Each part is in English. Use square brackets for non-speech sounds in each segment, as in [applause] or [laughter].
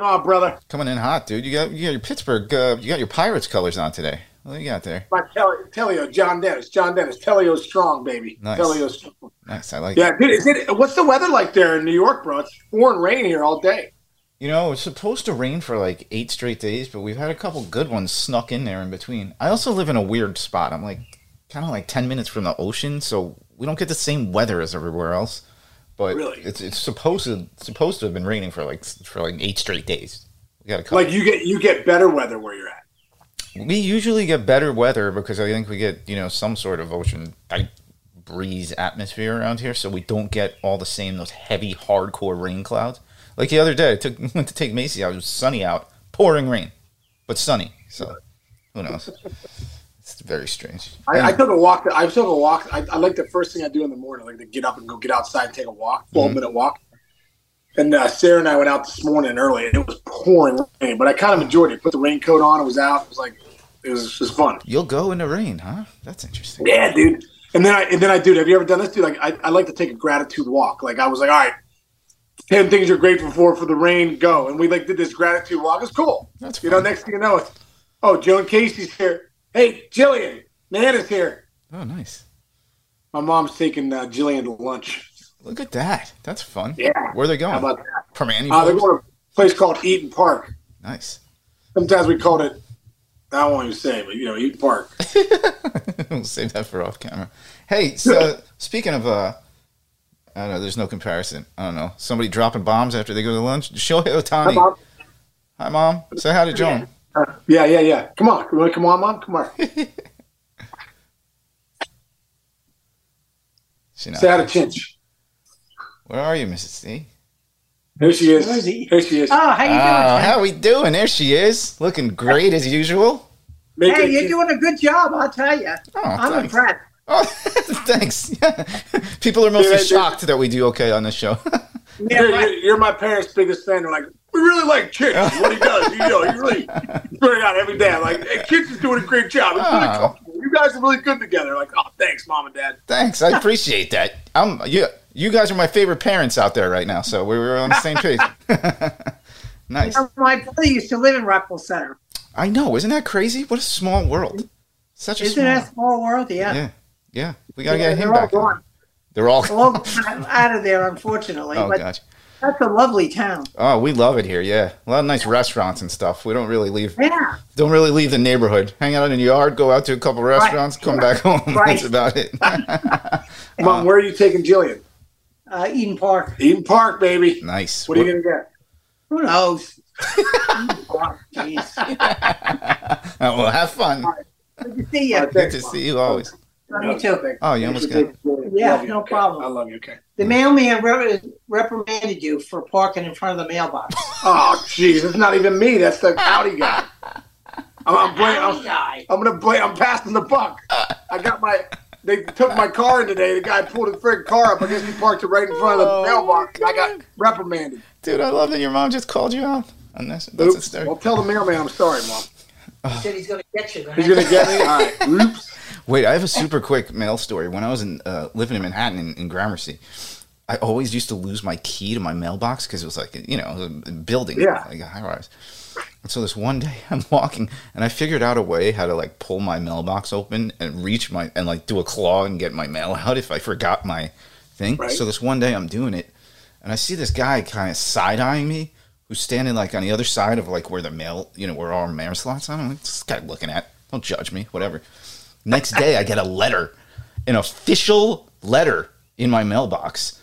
going on, brother? Coming in hot, dude. You got you got your Pittsburgh. Uh, you got your Pirates colors on today. What do you got there? My Tel- Telio, John Dennis. John Dennis. Telio strong, baby. Nice. Telio strong. Nice. I like. Yeah, dude, is it, what's the weather like there in New York, bro? It's pouring rain here all day. You know, it's supposed to rain for like eight straight days, but we've had a couple good ones snuck in there in between. I also live in a weird spot. I'm like kind of like ten minutes from the ocean, so we don't get the same weather as everywhere else. But Really? it's it's supposed to supposed to have been raining for like for like eight straight days. We got a. Like you get you get better weather where you're at. we usually get better weather because I think we get you know some sort of ocean breeze atmosphere around here, so we don't get all the same those heavy hardcore rain clouds. Like the other day, I took [laughs] went to take Macy out. It was sunny out, pouring rain, but sunny. So who knows? It's very strange. I, I took a walk. I took a walk. I, I like the first thing I do in the morning. Like to get up and go get outside and take a walk, 12 minute walk. And uh, Sarah and I went out this morning early, and it was pouring rain, but I kind of enjoyed it. Put the raincoat on. It was out. It was like it was just fun. You'll go in the rain, huh? That's interesting. Yeah, dude. And then I and then I dude, have you ever done this, dude? Like I, I like to take a gratitude walk. Like I was like, all right, ten things you're grateful for for the rain, go. And we like did this gratitude walk. It's cool. That's You know, next thing you know, it's oh, Joan Casey's here. Hey, Jillian, Nana's here. Oh, nice. My mom's taking uh, Jillian to lunch. Look at that. That's fun. Yeah. Where are they going? How about that? Permane Uh, they're going to a place called Eaton Park. Nice. Sometimes we called it. I won't even say, but you know, Eaton Park. [laughs] we'll save that for off camera. Hey, so [laughs] speaking of, uh, I don't know, there's no comparison. I don't know. Somebody dropping bombs after they go to lunch. Shohei Hi, Ohtani. Mom. Hi, mom. Say hi to Joan. Uh, yeah, yeah, yeah. Come on, come on, come on, mom. Come on. [laughs] She not Say hi to there. Chinch. Where are you, Mrs. C? Here she is. Where is he? Here she is. Oh, how you doing? Ken? how we doing? There she is, looking great as usual. Make Hey, you're doing a good job, I'll tell you. Oh, I'm thanks. impressed. Oh, [laughs] thanks. [laughs] People are mostly Yeah, yeah. shocked that we do okay on this show. Yeah, You're, right. you're, you're my parents' biggest fan. They're like, we really like Chitch. What he does, you know, he really put it out every day. I'm like, hey, Chitch is doing a great job. It's really Oh. comfortable. You guys are really good together. Like, oh, thanks, mom and dad. Thanks, I appreciate that. I'm you. You guys are my favorite parents out there right now, so we were on the same page. [laughs] nice. My brother used to live in Rockville Centre. I know, isn't that crazy? What a small world. Such a Isn't small. that a small world? Yeah. yeah, yeah. We gotta Yeah, get him they're all back. Gone. They're all. They're all out of there, unfortunately. Oh but gosh. that's a lovely town. Oh, we love it here. Yeah, a lot of nice restaurants and stuff. We don't really leave. Yeah. Don't really leave the neighborhood. Hang out in the yard. Go out to a couple restaurants. Come back home. [laughs] Right. That's about it. [laughs] Mom, where are you taking Jillian? Uh, Eden Park. Eden Park, baby. nice. What are you gonna get? Who knows? [laughs] Eden Park, Jeez. Oh, well, have fun. Good to see you. All right, Good thanks, to Mom. see you always. Love you too. Oh, you Thanks almost got. taking Jillian. Yeah, you, no okay? problem. I love you. Okay. The mailman re- reprimanded you for parking in front of the mailbox. [laughs] Oh, jeez, it's not even me. That's the Audi guy. I'm, I'm, blaming, I'm, guy. I'm gonna blame. I'm passing the buck. I got my. They took my car in today. The guy pulled his friggin' car up. I guess he parked it right in front of the Oh, mailbox. I got reprimanded. Dude, I love that your mom just called you out on this. That's a Oops. story. Well, tell the mailman I'm sorry, mom. He said he's going to get you. He's gonna get me. All right. [laughs] Oops. Wait, I have a super quick mail story. When I was in uh, living in Manhattan in, in Gramercy, I always used to lose my key to my mailbox because it was like you know a building, Yeah. like a high rise. And so this one day [laughs] I'm walking and I figured out a way how to like pull my mailbox open and reach my and like do a claw and get my mail [laughs] out if I forgot my thing. Right. So this one day I'm doing it and I see this guy kind of side eyeing me who's standing like on the other side of like where the mail, you know, where our mail slots. I don't know, this guy looking at. Don't judge me, whatever. Next day I get a letter, an official letter in my mailbox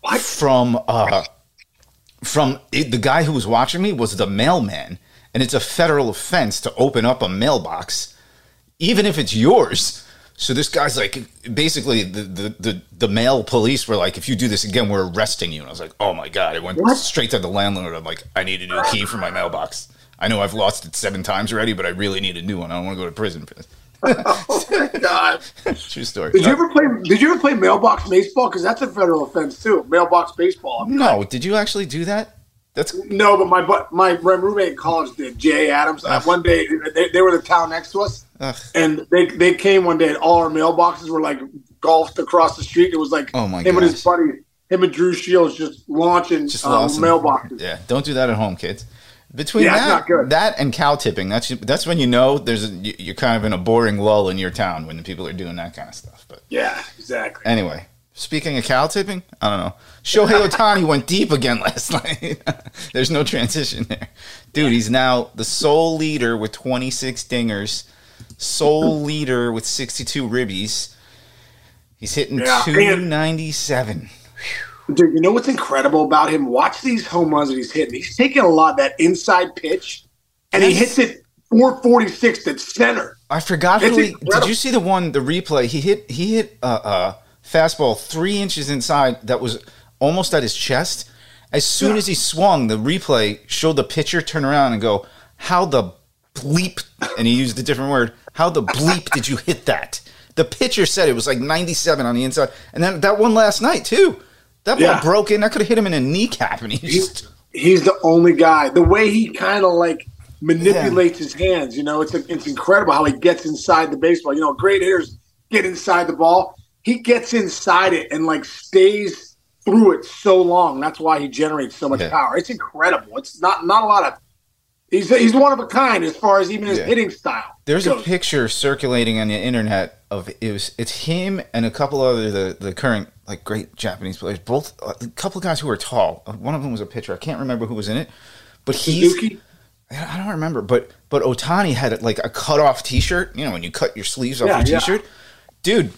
What? from uh from it, the guy who was watching me was the mailman and it's a federal offense to open up a mailbox even if it's yours. So this guy's like basically the the the, the mail police were like if you do this again we're arresting you. And i was like oh my god. I went What? straight to the landlord. I'm like i need a new key for my mailbox. I know i've lost it seven times already but i really need a new one. I don't want to go to prison for this [laughs] Oh my god. true story Did you ever play? Did you ever play mailbox baseball? Because that's a federal offense too. Mailbox baseball. no did you actually do that that's No, but my my, my roommate in college did. Jay Adams. Uh, one day they, they were the town next to us, ugh. and they they came one day, and all our mailboxes were like golfed across the street. It was like Oh, my him and his gosh. buddy him and Drew Shields just launching Just um, mailboxes. Yeah, don't do that at home, kids. Between Yeah, that, that and cow tipping, that's that's when you know there's a, you- you're kind of in a boring lull in your town when the people are doing that kind of stuff. But Yeah, exactly. anyway, speaking of cow tipping, I don't know. Shohei [laughs] Ohtani went deep again [laughs] last night. [laughs] there's no transition there, dude. He's now the sole leader with 26 dingers, sole leader with 62 ribbies. He's hitting Yeah, and- 297. Dude, you know what's incredible about him? Watch these home runs that he's hitting. He's taking a lot of that inside pitch, and he hits it 446 at center. I forgot It's who he, did you see the one the replay he hit he hit a, a fastball three inches inside that was almost at his chest. As soon Yeah. as he swung, the replay showed the pitcher turn around and go, "How the bleep?" And he used a different word. How the bleep did you hit that? The pitcher said it was like 97 on the inside, and then that one last night too. That ball Yeah. broke in. That could have hit him in a kneecap, and he just He's the only guy. The way he kind of like manipulates his hands, you know, it's it's incredible how he gets inside the baseball. You know, great hitters get inside the ball. He gets inside it and like stays through it so long. That's why he generates so much Yeah. power. It's incredible. It's not not a lot of. He's he's one of a kind as far as even his Yeah. hitting style. There's a picture circulating on the internet of it was it's him and a couple other the the current like great Japanese players, both a couple of guys who were tall. One of them was a pitcher. I can't remember who was in it, but he's Suzuki. I don't remember. But but Ohtani had like a cut off T-shirt. You know when you cut your sleeves off Yeah, your. T-shirt, dude.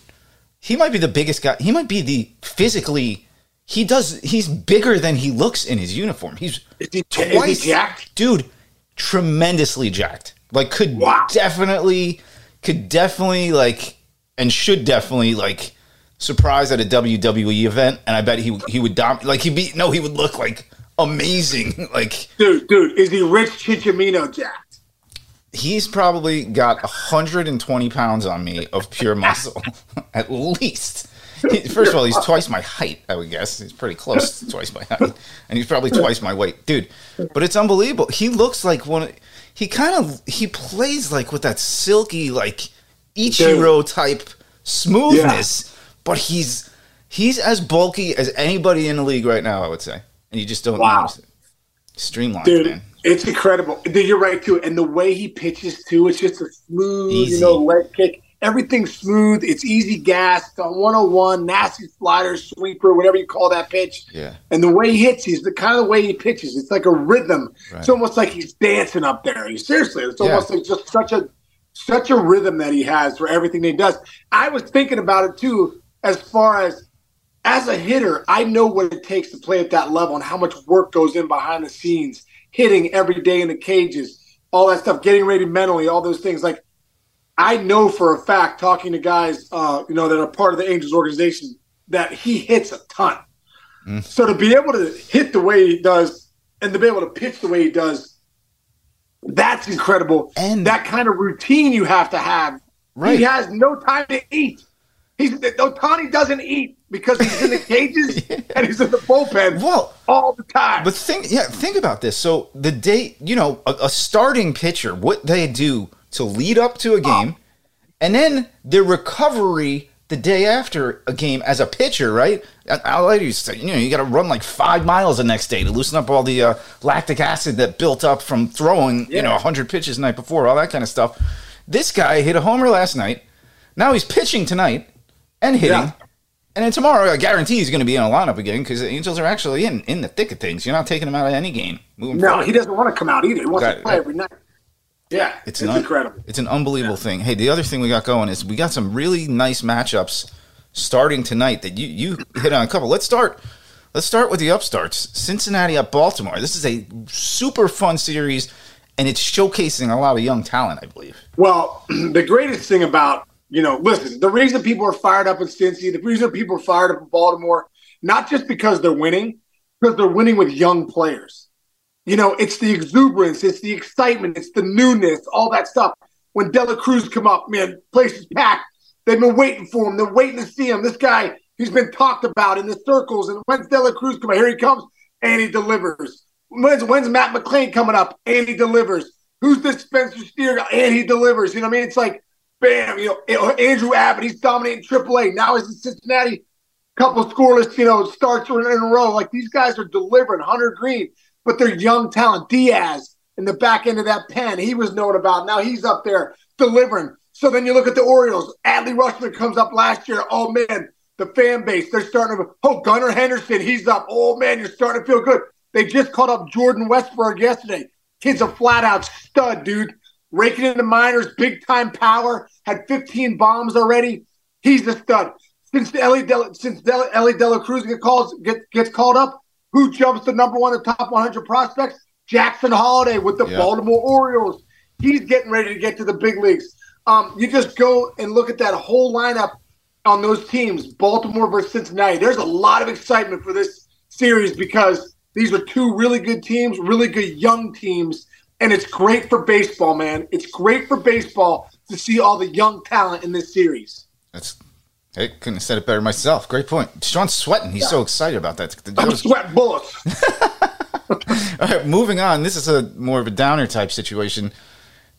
He might be the biggest guy. He might be the physically. He does. He's bigger than he looks in his uniform. He's he, twice, he jacked? dude. Tremendously jacked. Like could Wow. definitely, could definitely like, and should definitely like surprise at a WWE event. And I bet he he would dom like he'd be no he would look like amazing. [laughs] Like Dude, dude, is he Rich Chichimino jacked? he's probably got 120 pounds on me of pure [laughs] muscle [laughs] at least. He- First of all, he's twice my height, I would guess. He's pretty close to twice my height. And he's probably twice my weight. Dude, but it's unbelievable. He looks like one he kind of he plays like with that silky like Ichiro type smoothness, but he's he's as bulky as anybody in the league right now, I would say. And you just don't Wow. notice it. Streamlined, Dude, man. it's incredible. Dude, you're right too. And the way he pitches too, it's just a smooth, Easy. you know, leg kick. Everything's smooth. It's easy gas. It's on 101, nasty slider, sweeper, whatever you call that pitch. Yeah. And the way he hits, he's the kind of the way he pitches. It's like a rhythm. Right. It's almost like he's dancing up there. He- Seriously, it's Yeah. almost like just such a such a rhythm that he has for everything that he does. I was thinking about it too, as far as as a hitter, I know what it takes to play at that level and how much work goes in behind the scenes, hitting every day in the cages, all that stuff, getting ready mentally, all those things. Like I know for a fact, talking to guys, uh, you know, that are part of the Angels organization, that he hits a ton. Mm. So to be able to hit the way he does and to be able to pitch the way he does, that's incredible. And- that kind of routine you have to have. Right. He has no time to eat. He's Ohtani doesn't eat because he's in the [laughs] cages and he's in the bullpen Well, all the time. But think, yeah, think about this. So the day, you know, a, a starting pitcher, what they do to lead up to a game, and then their recovery the day after a game as a pitcher, right? I, I like you say, you know, you got to run like five miles the next day to loosen up all the uh, lactic acid that built up from throwing, you know, Yeah. 100 pitches the night before, all that kind of stuff. This guy hit a homer last night. Now he's pitching tonight and hitting. Yeah. And then tomorrow, I guarantee he's going to be in a lineup again because the Angels are actually in in the thick of things. You're not taking him out of any game. Moving no, forward. he doesn't want to come out either. He wants Got to play every night. Yeah, It's, it's, un- incredible. It's an unbelievable thing. Hey, the other thing we got going is we got some really nice matchups starting tonight that you you hit on a couple. Let's start. Let's start with the upstarts. Cincinnati at Baltimore. This is a super fun series, and it's showcasing a lot of young talent. I believe. Well, [clears throat] the greatest thing about, you know, listen, the reason people are fired up in Cincy, the reason people are fired up in Baltimore, not just because they're winning, because they're winning with young players. You know, it's the exuberance, it's the excitement, it's the newness, all that stuff. When De La Cruz come up, man, place is packed. They've been waiting for him. They're waiting to see him. This guy, he's been talked about in the circles. And when's De La Cruz come? Here he comes, and he delivers. When's, when's Matt McLain coming up? And he delivers. Who's this Spencer Steer? And he delivers. You know what I mean? It's like, bam, you know, Andrew Abbott, he's dominating AAA. Now he's in Cincinnati. couple scoreless, you know, starts in a row. Like these guys are delivering. Hunter Greene, but they're young talent. Diaz in the back end of that pen, he was known about. Now he's up there delivering. So then you look at the Orioles. Adley Rutschman comes up last year. Oh man, the fan base, they're starting to. Oh, Gunnar Henderson, he's up. Oh man, you're starting to feel good. They just caught up Jordan Westburg yesterday. Kid's a flat out stud, dude. Raking in the minors, big time power. Had 15 bombs already. He's a stud. Since Elly De, since De, Elly De La Cruz get calls, get, gets called up, who jumps to number one, the top 100 prospects? Jackson Holliday with the Baltimore Orioles. He's getting ready to get to the big leagues. Um, you just go and look at that whole lineup on those teams, Baltimore versus Cincinnati. There's a lot of excitement for this series because these are two really good teams, really good young teams, and it's great for baseball, man. It's great for baseball to see all the young talent in this series. That's I couldn't have said it better myself. Great point. Sean's sweating. He's yeah. so excited about that. I'm sweating bullets. [laughs] [laughs] all right, moving on. This is a more of a downer type situation.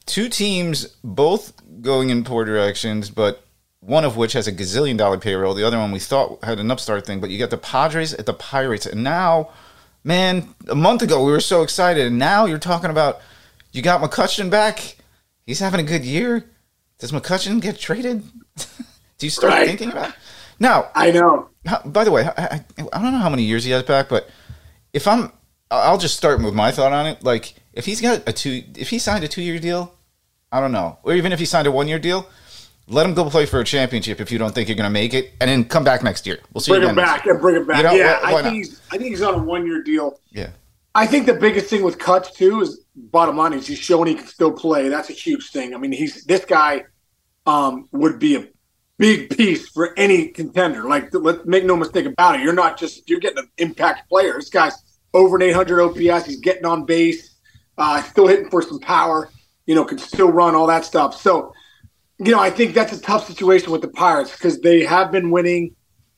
Two teams, both going in poor directions, but one of which has a gazillion dollar payroll. The other one we thought had an upstart thing. But you got the Padres at the Pirates, and now, man, a month ago we were so excited, and now you're talking about you got McCutchen back. He's having a good year. Does McCutchen get traded? [laughs] Do you start right. thinking about? It? Now, I know. By the way, I, I, I don't know how many years he has back, but if I'm, I'll just start with my thought on it. Like, if he's got a two, if he signed a two year deal, I don't know, or even if he signed a one year deal, let him go play for a championship if you don't think you're going to make it, and then come back next year. We'll see. Bring him back and bring him back. You know, yeah, why, why I think he's. I think he's on a one year deal. Yeah. I think the biggest thing with Cuts too is bottom line is he's showing he can still play. That's a huge thing. I mean, he's this guy um, would be a big piece for any contender. Like, let's make no mistake about it. You're not just you're getting an impact player. This guy's over an 800 OPS. He's getting on base, uh, still hitting for some power. You know, can still run all that stuff. So, you know, I think that's a tough situation with the Pirates because they have been winning.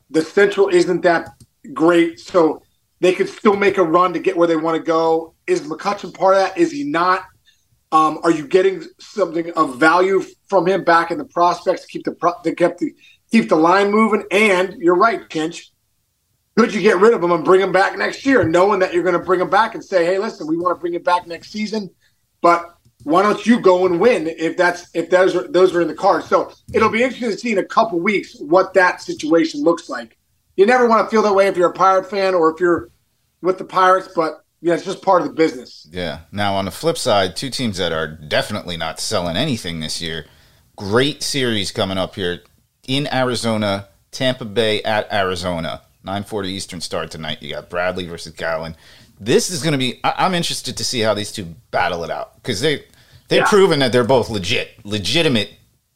The Central isn't that great, so they could still make a run to get where they want to go. Is McCutchen part of that? Is he not? Um, are you getting something of value from him back in the prospects to keep the to keep the keep the line moving? And you're right, Kinch. Could you get rid of him and bring him back next year, knowing that you're going to bring him back and say, "Hey, listen, we want to bring him back next season, but why don't you go and win if that's if those are those are in the cards?" So it'll be interesting to see in a couple weeks what that situation looks like. You never want to feel that way if you're a Pirate fan or if you're with the Pirates, but yeah, it's just part of the business. Yeah. Now, on the flip side, two teams that are definitely not selling anything this year. Great series coming up here in Arizona, Tampa Bay at Arizona. 9:40 Eastern start tonight. You got Bradley versus Gallen. This is going to be. I, am interested to see how these two battle it out because they they've yeah. proven that they're both legit, legitimate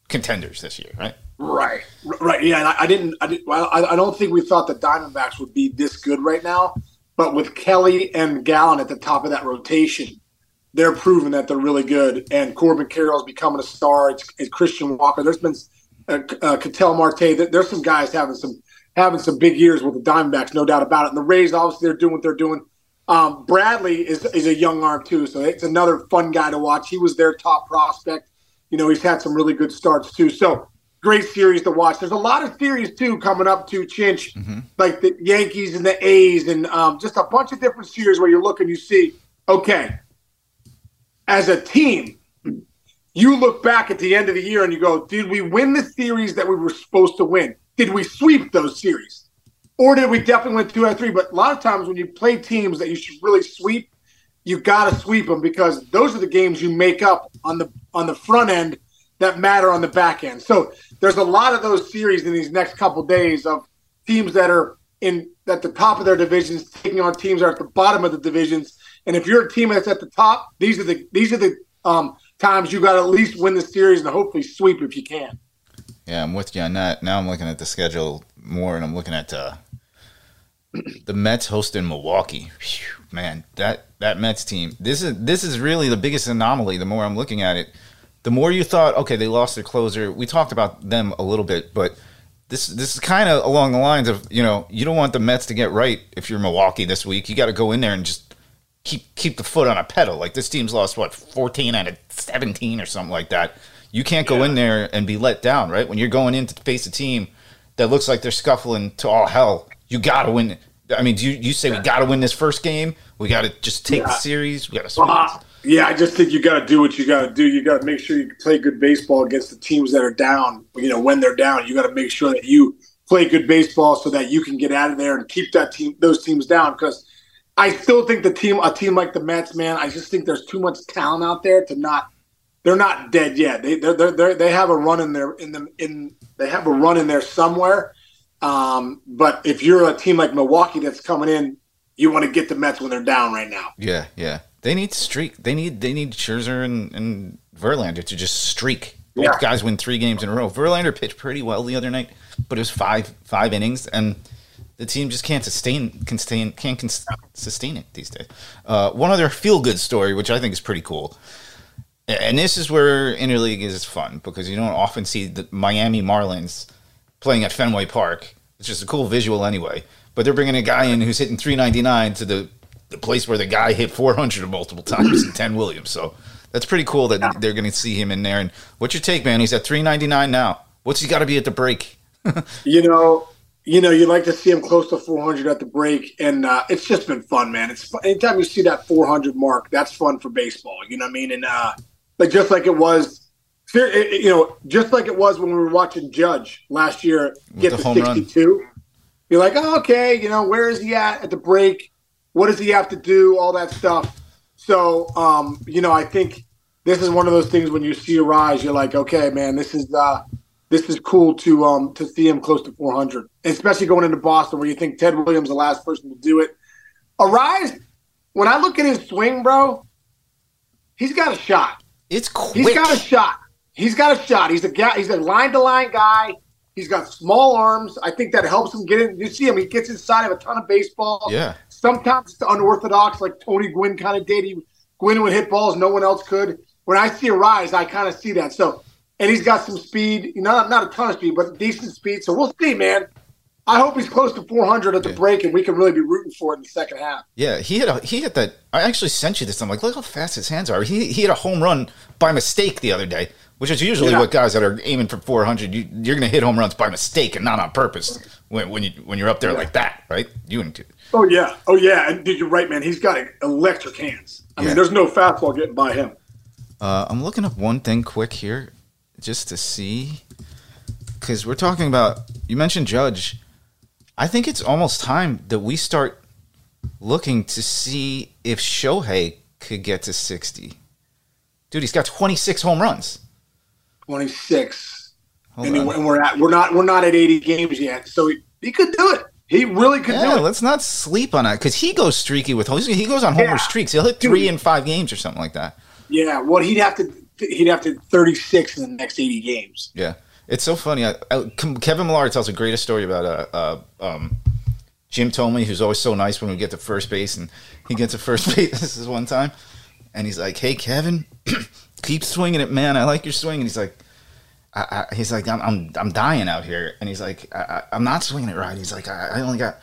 contenders this year, right? Right, right. Yeah, I, I didn't. I, didn't, well, I, I don't think we thought the Diamondbacks would be this good right now. But with Kelly and Gallen at the top of that rotation, they're proving that they're really good. And Corbin Carroll's becoming a star. It's, it's Christian Walker. There's been uh, uh, Ketel Marte. There's some guys having some having some big years with the Diamondbacks, no doubt about it. And the Rays, obviously, they're doing what they're doing. Um, Bradley is is a young arm too, so it's another fun guy to watch. He was their top prospect. You know, he's had some really good starts too. So great series to watch. There's a lot of series too coming up to Chinch, mm-hmm. like the Yankees and the A's, and um, just a bunch of different series where you look and you see, okay, as a team, you look back at the end of the year and you go, did we win the series that we were supposed to win? Did we sweep those series? Or did we definitely win two out of three? But a lot of times when you play teams that you should really sweep, you got to sweep them because those are the games you make up on the on the front end that matter on the back end. So there's a lot of those series in these next couple days of teams that are in at the top of their divisions taking on teams that are at the bottom of the divisions. And if you're a team that's at the top, these are the these are the um, times you got to at least win the series and hopefully sweep if you can. Yeah, I'm with you on that. Now I'm looking at the schedule more, and I'm looking at uh, the Mets hosting Milwaukee. Whew, man, that that Mets team. This is this is really the biggest anomaly. The more I'm looking at it the more you thought, okay, they lost their closer. We talked about them a little bit, but this this is kind of along the lines of you know you don't want the Mets to get right if you're Milwaukee this week. You got to go in there and just keep keep the foot on a pedal. Like this team's lost what 14 out of 17 or something like that. You can't go yeah. in there and be let down, right? When you're going in to face a team that looks like they're scuffling to all hell, you got to win. I mean, do you, you say we got to win this first game? We got to just take the series. We got to. Uh, yeah, I just think you got to do what you got to do. You got to make sure you play good baseball against the teams that are down. You know, when they're down, you got to make sure that you play good baseball so that you can get out of there and keep that team, those teams down. Because I still think the team, a team like the Mets, man, I just think there's too much talent out there to not. They're not dead yet. They they're, they're, they have a run in there in them in they have a run in there somewhere. Um, but if you're a team like Milwaukee that's coming in, you want to get the Mets when they're down right now. Yeah, yeah. They need streak. They need they need Scherzer and, and Verlander to just streak. Both Yeah. guys win three games in a row. Verlander pitched pretty well the other night, but it was five five innings, and the team just can't sustain can sustain can't cons- sustain it these days. Uh, one other feel good story, which I think is pretty cool, and this is where interleague is fun because you don't often see the Miami Marlins playing at Fenway Park. It's just a cool visual anyway. But they're bringing a guy in who's hitting 399 to the, the place where the guy hit 400 multiple times in Ted Williams. So that's pretty cool that they're going to see him in there. And what's your take, man? He's at 399 now. What's he got to be at the break? [laughs] You know, you know, you'd like to see him close to 400 at the break, and uh, it's just been fun, man. It's fun. anytime you see that 400 mark, that's fun for baseball. You know what I mean? And uh, like just like it was, it- it- you know, just like it was when we were watching Judge last year get the to home run. 62. You're like, oh, okay, you know, where is he at at the break? What does he have to do? All that stuff. So, um, you know, I think this is one of those things when you see Arraez, you're like, okay, man, this is uh, this is cool to um to see him close to 400, especially going into Boston where you think Ted Williams the last person to do it. Arraez, when I look at his swing, bro, he's got a shot. It's quick. He's got a shot. He's got a shot. He's a guy. He's a line to line guy. He's got small arms. I think that helps him get in. You see him. He gets inside of a ton of baseball. yeah. Sometimes it's unorthodox, like Tony Gwynn kind of did. He Gwynn would hit balls no one else could. When I see Arraez, I kind of see that. So, and he's got some speed. You know, not, not a ton of speed, but decent speed. So we'll see, man. I hope he's close to 400 at the Yeah. break, and we can really be rooting for it in the second half. Yeah, he hit a, he hit that. I actually sent you this. I'm like, look how fast his hands are. He he hit a home run by mistake the other day, which is usually Yeah. what guys that are aiming for 400. You, you're going to hit home runs by mistake and not on purpose when when you when you're up there like that, right? You and Oh yeah, oh yeah, and dude, you're right, man. He's got electric hands. I Yeah. mean, there's no fastball getting by him. Uh, I'm looking up one thing quick here, just to see, because we're talking about. You mentioned Judge. I think it's almost time that we start looking to see if Shohei could get to 60. Dude, he's got 26 home runs. 26, Hold and, on. and we're at we're not we're not at 80 games yet, so he, he could do it. He really could Yeah, do it. let's not sleep on it because he goes streaky with he goes on homer Yeah. streaks. He'll hit three in five games or something like that. Yeah, well, he'd have to he'd have to 36 in the next 80 games. Yeah, it's so funny. I, I, Kevin Millar tells the greatest story about uh, uh, um, Jim Thome, who's always so nice when we get to first base, and he gets to first [laughs] base. This is one time, and he's like, "Hey, Kevin, [clears throat] keep swinging it, man. I like your swing." And he's like, I, I, "He's like, I'm, I'm I'm dying out here," and he's like, I, "I'm not swinging it right." He's like, I, I only got."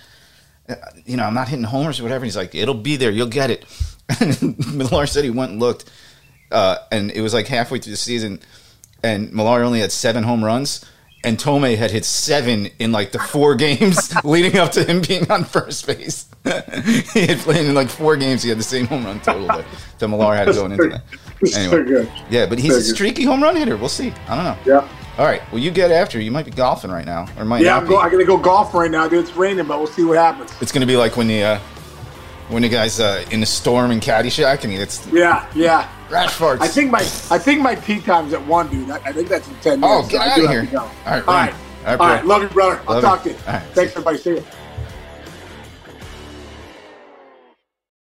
uh, You know, I'm not hitting homers or whatever. He's like, it'll be there. You'll get it. [laughs] And Millar said he went and looked, uh, and it was like halfway through the season, and Millar only had seven home runs, and Thome had hit seven in like the four [laughs] games leading up to him being on first base. [laughs] he had played in like four games. He had the same home run total that, that Millar had going into that. Anyway. Yeah, but he's a streaky home run hitter. We'll see. I don't know. Yeah, All right. Well, you get after. You might be golfing right now, or might yeah. I'm, go, I'm gonna go golf right now, dude. It's raining, but we'll see what happens. It's gonna be like when the uh, when the guy's uh, in the storm in Caddyshack and he gets Yeah, yeah. I think my I think my tee time's at one, dude. I, I think that's in 10 Oh, minutes. get so do have here. All right, all right, All right, all right. Love you, brother. I'll Love talk you. to you. Right. Thanks, everybody. See you.